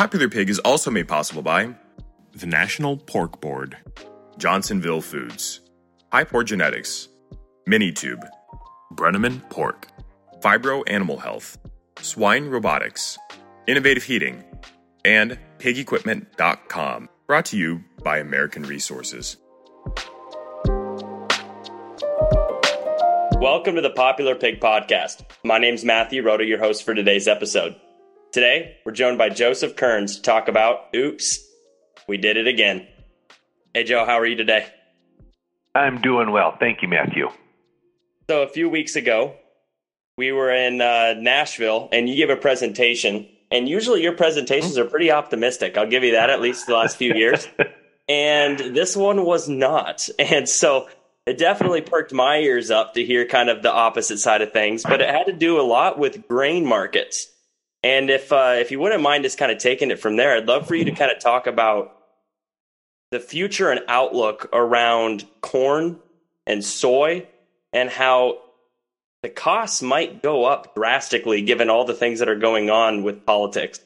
Popular Pig is also made possible by the National Pork Board, Johnsonville Foods, Hypor Genetics, Minitube, Brenneman Pork, Phibro Animal Health, Swine Robotics, Innovative Heating, and PigEquipment.com. Brought to you by American Resources. Welcome to the Popular Pig Podcast. My name's Matthew Rooda, your host for today's episode. Today, we're joined by Joseph Kerns to talk about Oops, we did it again. Hey, Joe, how are you today? I'm doing well. Thank you, Matthew. So, a few weeks ago, we were in uh, Nashville and you gave a presentation. And usually your presentations are pretty optimistic. I'll give you that at least the last few years. and this one was not. And so it definitely perked my ears up to hear kind of the opposite side of things. But it had to do a lot with grain markets. And if uh, if you wouldn't mind just kind of taking it from there, I'd love for you to kind of talk about the future and outlook around corn and soy and how the costs might go up drastically given all the things that are going on with politics.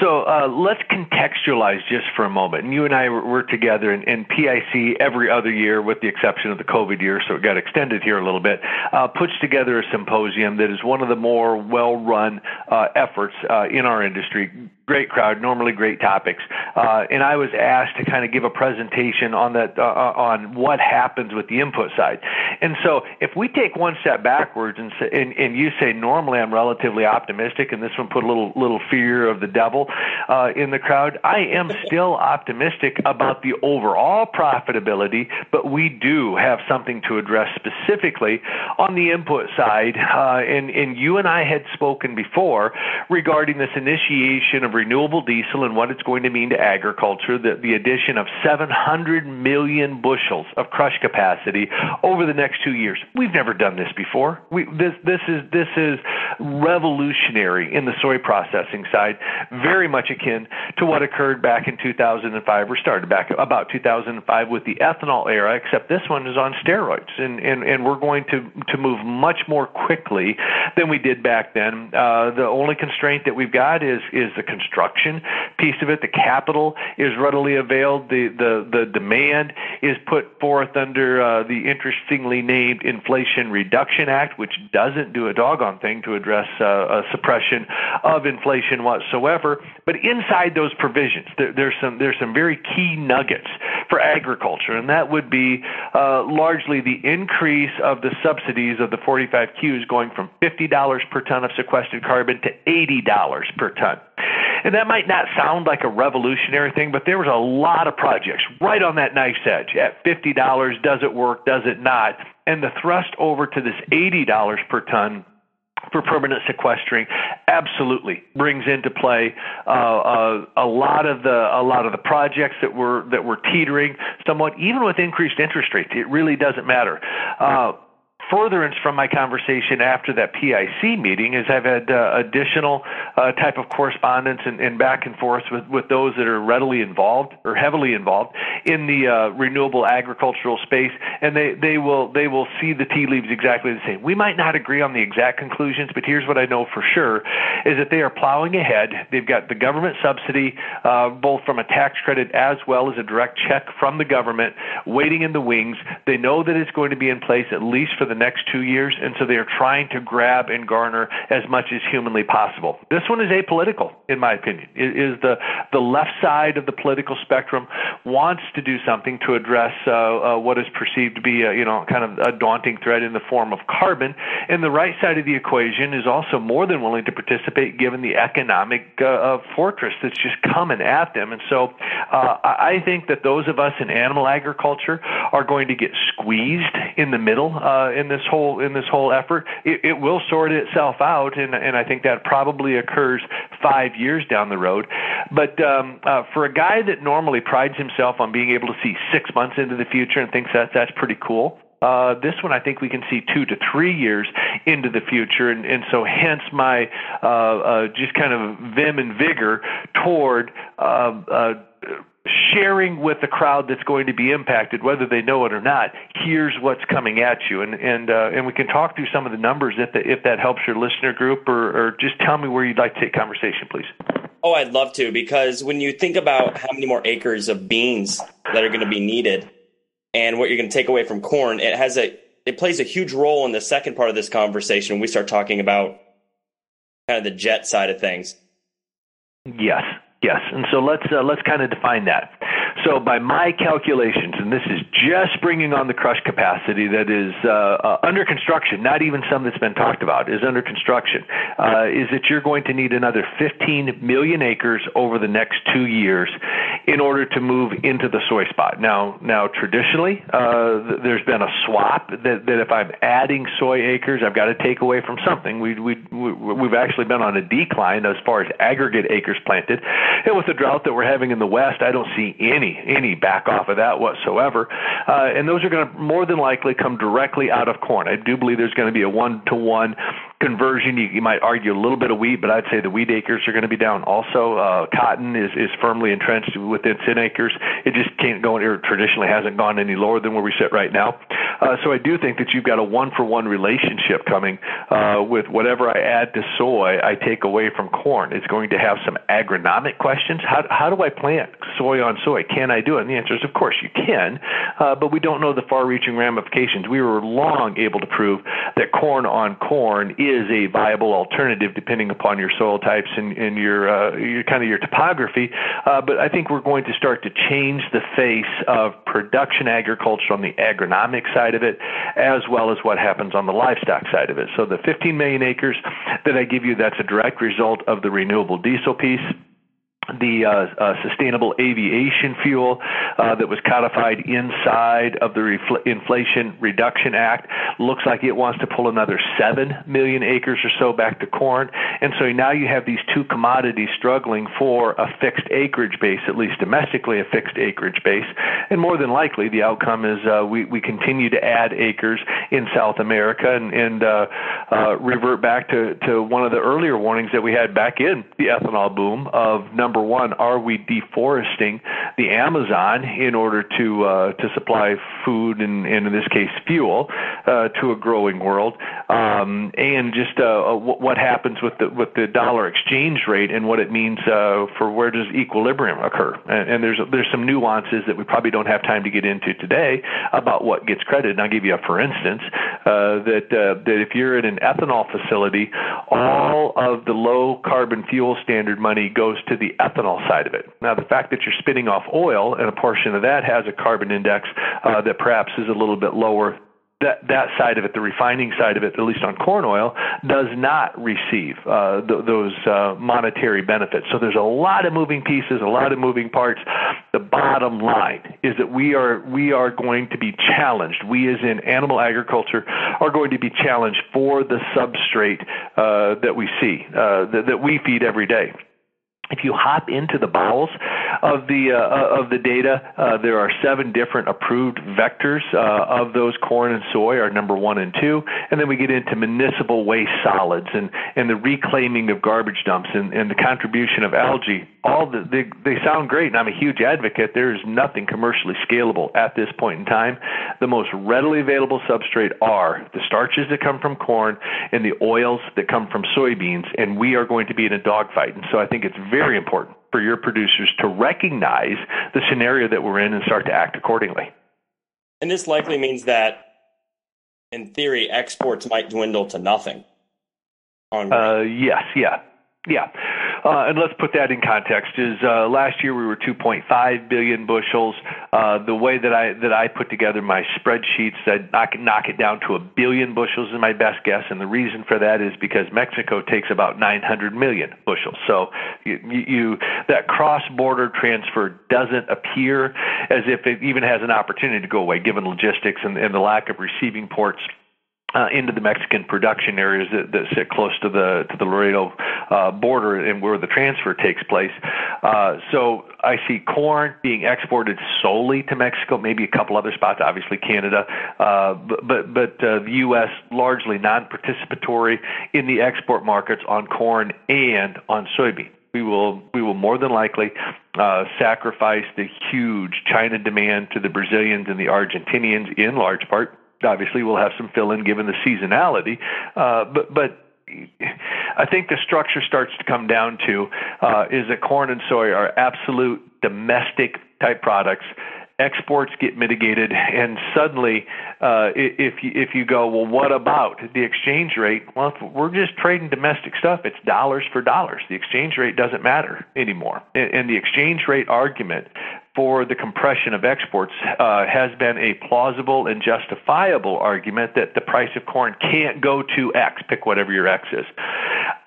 So uh, let's contextualize just for a moment. And you and I were together in, in, PIC every other year, with the exception of the COVID year, so it got extended here a little bit. Uh, puts together a symposium that is one of the more well-run uh, efforts uh, in our industry great crowd, normally great topics. Uh, and I was asked to kind of give a presentation on that uh, uh, on what happens with the input side. And so, if we take one step backwards and, say, and, and you say normally I'm relatively optimistic, and this one put a little little fear of the devil uh, in the crowd, I am still optimistic about the overall profitability. But we do have something to address specifically on the input side. Uh, and and you and I had spoken before regarding this initiation of renewable diesel and what it's going to mean to agriculture, the, the addition of 700 million bushels of crush capacity over the next two years. We've never done this before. We, this, this, is, this is revolutionary in the soy processing side, very much akin to what occurred back in 2005 or started back about 2005 with the ethanol era, except this one is on steroids. And, and, and we're going to, to move much more quickly than we did back then. Uh, the only constraint that we've got is, is the construction piece of it. The capital is readily availed. The the the demand is put forth under uh, the interestingly named Inflation Reduction Act, which doesn't do a doggone thing to address uh, a suppression of inflation whatsoever. But inside those provisions, there, there's some there's some very key nuggets for agriculture, and that would be uh, largely the increase of the subsidies of the 45Qs going from $50 per ton of sequestered carbon to $80 per ton. And that might not sound like a revolutionary thing, but there was a lot of projects right on that knife's edge at $50. Does it work? Does it not? And the thrust over to this $80 per ton for permanent sequestering absolutely brings into play uh, uh, a lot of the a lot of the projects that were that were teetering somewhat even with increased interest rates it really doesn't matter uh, furtherance from my conversation after that PIC meeting is I've had uh, additional uh, type of correspondence and, and, back and forth with, with those that are readily involved or heavily involved in the uh, renewable agricultural space, and they, they will they will see the tea leaves exactly the same. We might not agree on the exact conclusions, but here's what I know for sure is that they are plowing ahead. They've got the government subsidy, uh, both from a tax credit as well as a direct check from the government, waiting in the wings. They know that it's going to be in place at least for the next two years, and so they are trying to grab and garner as much as humanly possible. This one is apolitical, in my opinion. It is the the left side of the political spectrum wants to do something to address uh, uh, what is perceived to be a, you know kind of a daunting threat in the form of carbon, and the right side of the equation is also more than willing to participate given the economic uh, fortress that's just coming at them. And so uh, I think that those of us in animal agriculture are going to get squeezed in the middle uh, in this whole in this whole effort. It, it will sort itself out, and and I think that probably occurs five years down the road. But um, uh, for a guy that normally prides himself on being able to see six months into the future and thinks that that's pretty cool, uh, this one, I think we can see two to three years into the future, and, and so hence my uh, uh, just kind of vim and vigor toward uh, uh, sharing with the crowd that's going to be impacted, whether they know it or not. Here's what's coming at you, and and uh, and we can talk through some of the numbers if the, if that helps your listener group, or, or just tell me where you'd like to take conversation, please. Oh, I'd love to because when you think about how many more acres of beans that are going to be needed and what you're going to take away from corn, it has a it plays a huge role in the second part of this conversation when we start talking about kind of the jet side of things. Yes, yes, and so let's uh, let's kind of define that. So, by my calculations, and this is just bringing on the crush capacity that is uh, uh, under construction, not even some that's been talked about, is under construction, uh, is that you're going to need another 15 million acres over the next two years in order to move into the soy spot. Now, now traditionally, uh, there's been a swap that, that if I'm adding soy acres, I've got to take away from something. We, we, we've actually been on a decline as far as aggregate acres planted. And with the drought that we're having in the West, I don't see any any back off of that whatsoever. Uh, and those are going to more than likely come directly out of corn. I do believe there's going to be a one to one conversion. You, you might argue a little bit of wheat, but I'd say the wheat acres are going to be down. Also, uh, cotton is is firmly entrenched within 10 acres. It just can't go. It traditionally hasn't gone any lower than where we sit right now. Uh, so I do think that you've got a one for one relationship coming uh, with whatever I add to soy, I take away from corn. It's going to have some agronomic questions. How how do I plant soy on soy? Can I do it? And the answer is, of course, you can, uh, but we don't know the far-reaching ramifications. We were long able to prove that corn on corn is a viable alternative, depending upon your soil types and, and your uh, your kind of your topography. Uh, but I think we're going to start to change the face of production agriculture on the agronomic side of it, as well as what happens on the livestock side of it. So the 15 million acres that I give you, that's a direct result of the renewable diesel piece the uh, uh, sustainable aviation fuel uh, that was codified inside of the Refl- Inflation Reduction Act looks like it wants to pull another 7 million acres or so back to corn. And so now you have these two commodities struggling for a fixed acreage base, at least domestically, a fixed acreage base. And more than likely, the outcome is uh, we, we continue to add acres in South America and, and uh, uh, revert back to, to one of the earlier warnings that we had back in the ethanol boom of number number one, are we deforesting the Amazon in order to uh, to supply food and, and in this case fuel uh, to a growing world? Um, and just uh, uh what happens with the with the dollar exchange rate and what it means uh, for where does equilibrium occur? And, and there's there's some nuances that we probably don't have time to get into today about what gets credited. And I'll give you a for instance uh, that that if you're in an ethanol facility, all of the low carbon fuel standard money goes to the ethanol side of it. Now, the fact that you're spinning off oil and a portion of that has a carbon index uh, that perhaps is a little bit lower that that side of it, the refining side of it, at least on corn oil, does not receive uh, th- those uh, monetary benefits. So there's a lot of moving pieces, a lot of moving parts. The bottom line is that we are we are going to be challenged. We, as in animal agriculture, are going to be challenged for the substrate uh, that we see uh, that, that we feed every day if you hop into the bowels of the uh, of the data, uh, there are seven different approved vectors uh, of those corn and soy are number one and two, and then we get into municipal waste solids and and the reclaiming of garbage dumps and, and the contribution of algae. All the, they they sound great, and I'm a huge advocate. There is nothing commercially scalable at this point in time. The most readily available substrate are the starches that come from corn and the oils that come from soybeans, and we are going to be in a dogfight. And so I think it's very important for your producers to recognize the scenario that we're in and start to act accordingly. And this likely means that, in theory, exports might dwindle to nothing. Uh, yes, yeah, yeah. Uh, and let's put that in context. Is uh, last year we were 2.5 billion bushels. Uh, the way that I that I put together my spreadsheets, knock, knock it down to a billion bushels is my best guess, and the reason for that is because Mexico takes about 900 million bushels. So you, you that cross-border transfer doesn't appear as if it even has an opportunity to go away, given logistics and, and the lack of receiving ports uh, into the Mexican production areas that, that sit close to the to the Laredo uh, border and where the transfer takes place. Uh, so I see corn being exported solely to Mexico, maybe a couple other spots, obviously Canada, uh, but but, but uh, the U.S. largely non-participatory in the export markets on corn and on soybean we will we will more than likely uh, sacrifice the huge China demand to the Brazilians and the Argentinians in large part obviously we'll have some fill in given the seasonality, uh, but but I think the structure starts to come down to uh, is that corn and soy are absolute domestic type products. Exports get mitigated, and suddenly, uh, if you, if you go, well, what about the exchange rate? Well, if we're just trading domestic stuff. It's dollars for dollars. The exchange rate doesn't matter anymore, and, and the exchange rate argument for the compression of exports uh, has been a plausible and justifiable argument that the price of corn can't go to X, pick whatever your X is.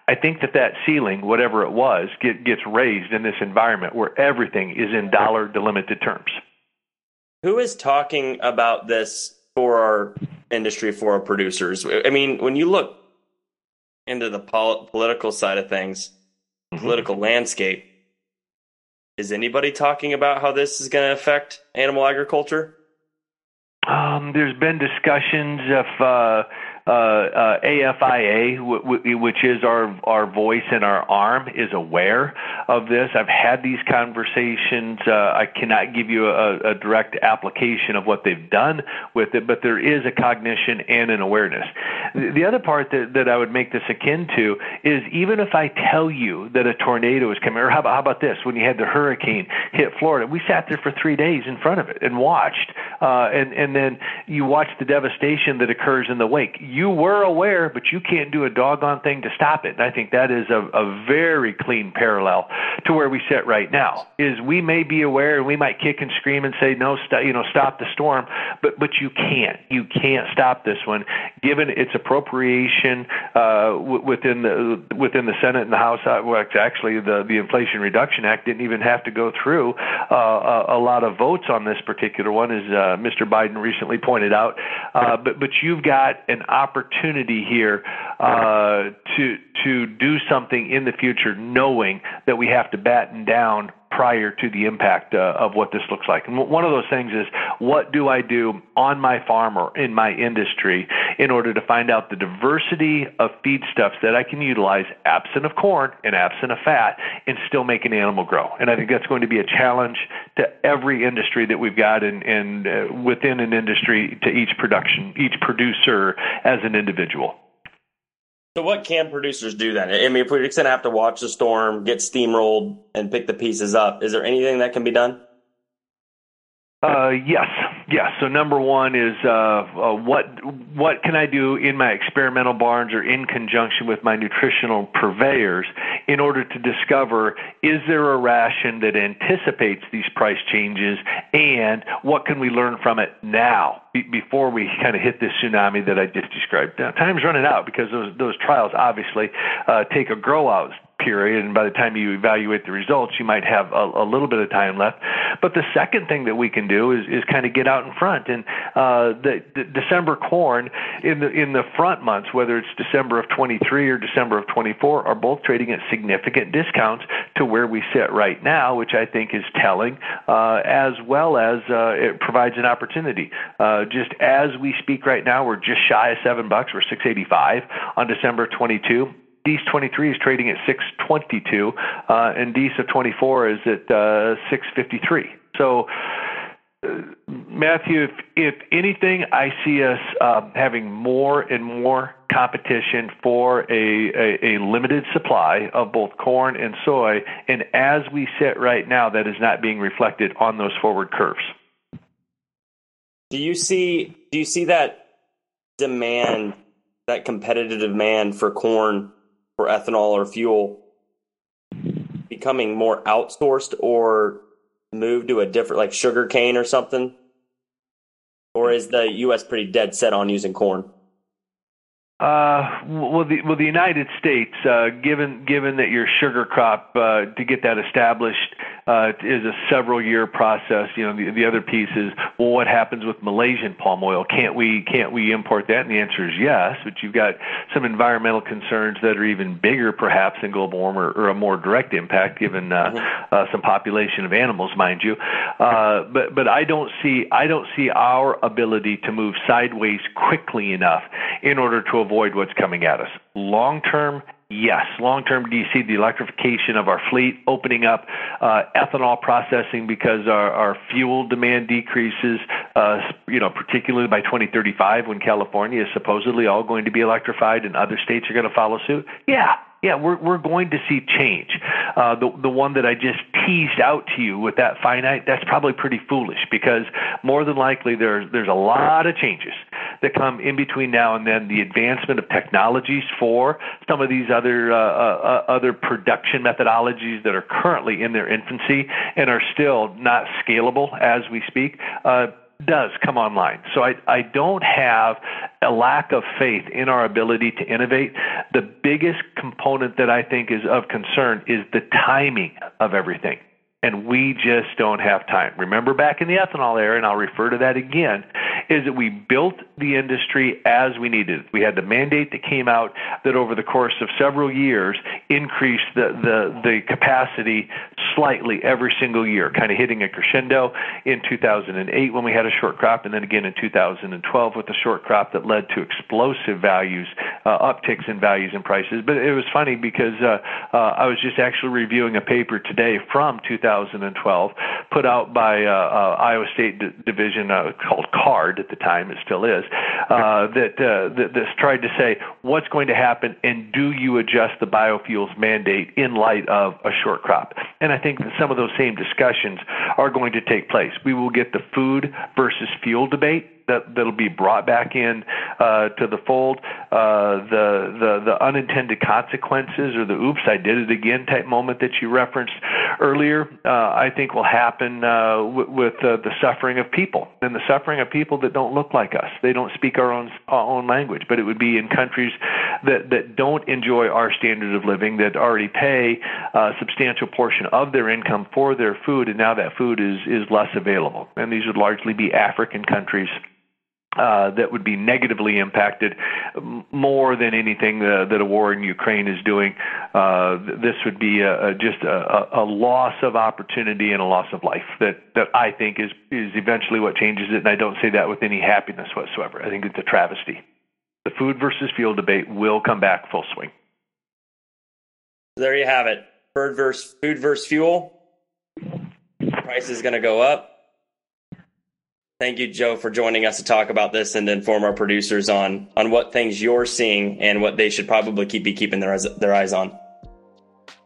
I think that that ceiling, whatever it was, get, gets raised in this environment where everything is in dollar delimited terms. Who is talking about this for our industry, for our producers? I mean, when you look into the pol- political side of things, mm-hmm. political landscape, is anybody talking about how this is going to affect animal agriculture? Um, there's been discussions of uh, uh, uh, AFIA, w- w- which is our our voice and our arm, is aware of this. I've had these conversations. Uh, I cannot give you a, a direct application of what they've done with it, but there is a cognition and an awareness. The other part that, that I would make this akin to is even if I tell you that a tornado is coming, or how about, how about this? When you had the hurricane hit Florida, we sat there for three days in front of it and watched, uh, and and then you watch the devastation that occurs in the wake you were aware, but you can't do a doggone thing to stop it. And I think that is a, a very clean parallel to where we sit right now. Is we may be aware and we might kick and scream and say no, st- you know, stop the storm, but but you can't. You can't stop this one, given its appropriation uh, w- within the within the Senate and the House. Uh, well, actually, the the Inflation Reduction Act didn't even have to go through uh, a, a lot of votes on this particular one, as uh, Mr. Biden recently pointed out. Uh, but but you've got an opportunity here uh, to to do something in the future, knowing that we have to batten down prior to the impact uh, of what this looks like. And one of those things is what do I do on my farm or in my industry in order to find out the diversity of feedstuffs that I can utilize absent of corn and absent of fat and still make an animal grow. And I think that's going to be a challenge to every industry that we've got and, uh, within an industry to each production, each producer as an individual. So what can producers do then? I mean, if we're just going to have to watch the storm, get steamrolled, and pick the pieces up, is there anything that can be done? Uh, yes, yes. So number one is uh, uh, what what can I do in my experimental barns or in conjunction with my nutritional purveyors in order to discover is there a ration that anticipates these price changes, and what can we learn from it now be, before we kind of hit this tsunami that I just described? Now, time's running out because those those trials obviously uh, take a grow out period, and by the time you evaluate the results, you might have a, a little bit of time left. But the second thing that we can do is, is kind of get out in front. And uh, the, the December corn in the in the front months, whether it's December of 23 or December of 24, are both trading at significant discounts to where we sit right now, which I think is telling, uh, as well as uh, it provides an opportunity. Uh, just as we speak right now, we're just shy of seven bucks. We're 685 on December 22 Dees 23 is trading at 622, uh, and Dees of 24 is at uh, 653. So, uh, Matthew, if, if anything, I see us uh, having more and more competition for a, a, a, limited supply of both corn and soy. And as we sit right now, that is not being reflected on those forward curves. Do you see? Do you see that demand, that competitive demand for corn for ethanol or fuel becoming more outsourced or moved to a different like sugar cane or something? Or is the US pretty dead set on using corn? Uh, well, the well the United States, uh, given given that your sugar crop uh, to get that established uh, is a several year process. You know, the, the other piece is, well, what happens with Malaysian palm oil? Can't we can't we import that? And the answer is yes. But you've got some environmental concerns that are even bigger, perhaps, than global warming or, or a more direct impact, given uh, mm-hmm. uh, some population of animals, mind you. Uh, but but I don't see I don't see our ability to move sideways quickly enough in order to avoid what's coming at us. Long term, Yes, long term, do you see the electrification of our fleet opening up uh, ethanol processing because our, our fuel demand decreases? Uh, you know, particularly by 2035, when California is supposedly all going to be electrified and other states are going to follow suit. Yeah, yeah, we're we're going to see change. Uh, the the one that I just teased out to you with that finite, that's probably pretty foolish because more than likely there's there's a lot of changes that come in between now and then. The advancement of technologies for some of these other uh, uh, uh other production methodologies that are currently in their infancy and are still not scalable as we speak. Uh, does come online. So I, I don't have a lack of faith in our ability to innovate. The biggest component that I think is of concern is the timing of everything and we just don't have time. Remember back in the ethanol era, and I'll refer to that again, is that we built the industry as we needed. We had the mandate that came out that over the course of several years increased the, the, the capacity slightly every single year, kind of hitting a crescendo in 2008 when we had a short crop, and then again in 2012 with a short crop that led to explosive values, uh, upticks in values and prices. But it was funny because uh, uh, I was just actually reviewing a paper today from 2012, put out by uh, uh, Iowa State D- Division uh, called CARD at the time, it still is, uh, that, uh, that that's tried to say what's going to happen and do you adjust the biofuels mandate in light of a short crop? And I think that some of those same discussions are going to take place. We will get the food versus fuel debate that that'll be brought back in uh, to the fold. Uh, the the the unintended consequences or the "oops, I did it again" type moment that you referenced earlier, uh, I think will happen uh, w- with uh, the suffering of people and the suffering of people that don't look like us. They don't speak our own our own language, but it would be in countries that that don't enjoy our standard of living, that already pay a substantial portion of their income for their food, and now that food is is less available. And these would largely be African countries uh, that would be negatively impacted more than anything uh, that a war in Ukraine is doing. Uh, this would be a, a, just a, a, loss of opportunity and a loss of life that, that I think is, is eventually what changes it. And I don't say that with any happiness whatsoever. I think it's a travesty. The food versus fuel debate will come back full swing. There you have it. Bird versus food versus fuel. Price is going to go up Thank you, Joe, for joining us to talk about this and inform our producers on on what things you're seeing and what they should probably keep be keeping their eyes, their eyes on.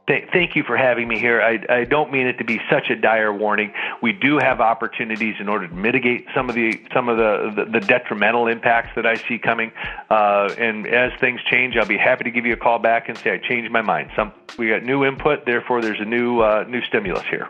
Thank you for having me here. I, I, don't mean it to be such a dire warning. We do have opportunities in order to mitigate some of the some of the, the, the detrimental impacts that I see coming. Uh, and as things change, I'll be happy to give you a call back and say I changed my mind. Some we got new input, therefore there's a new uh, new stimulus here.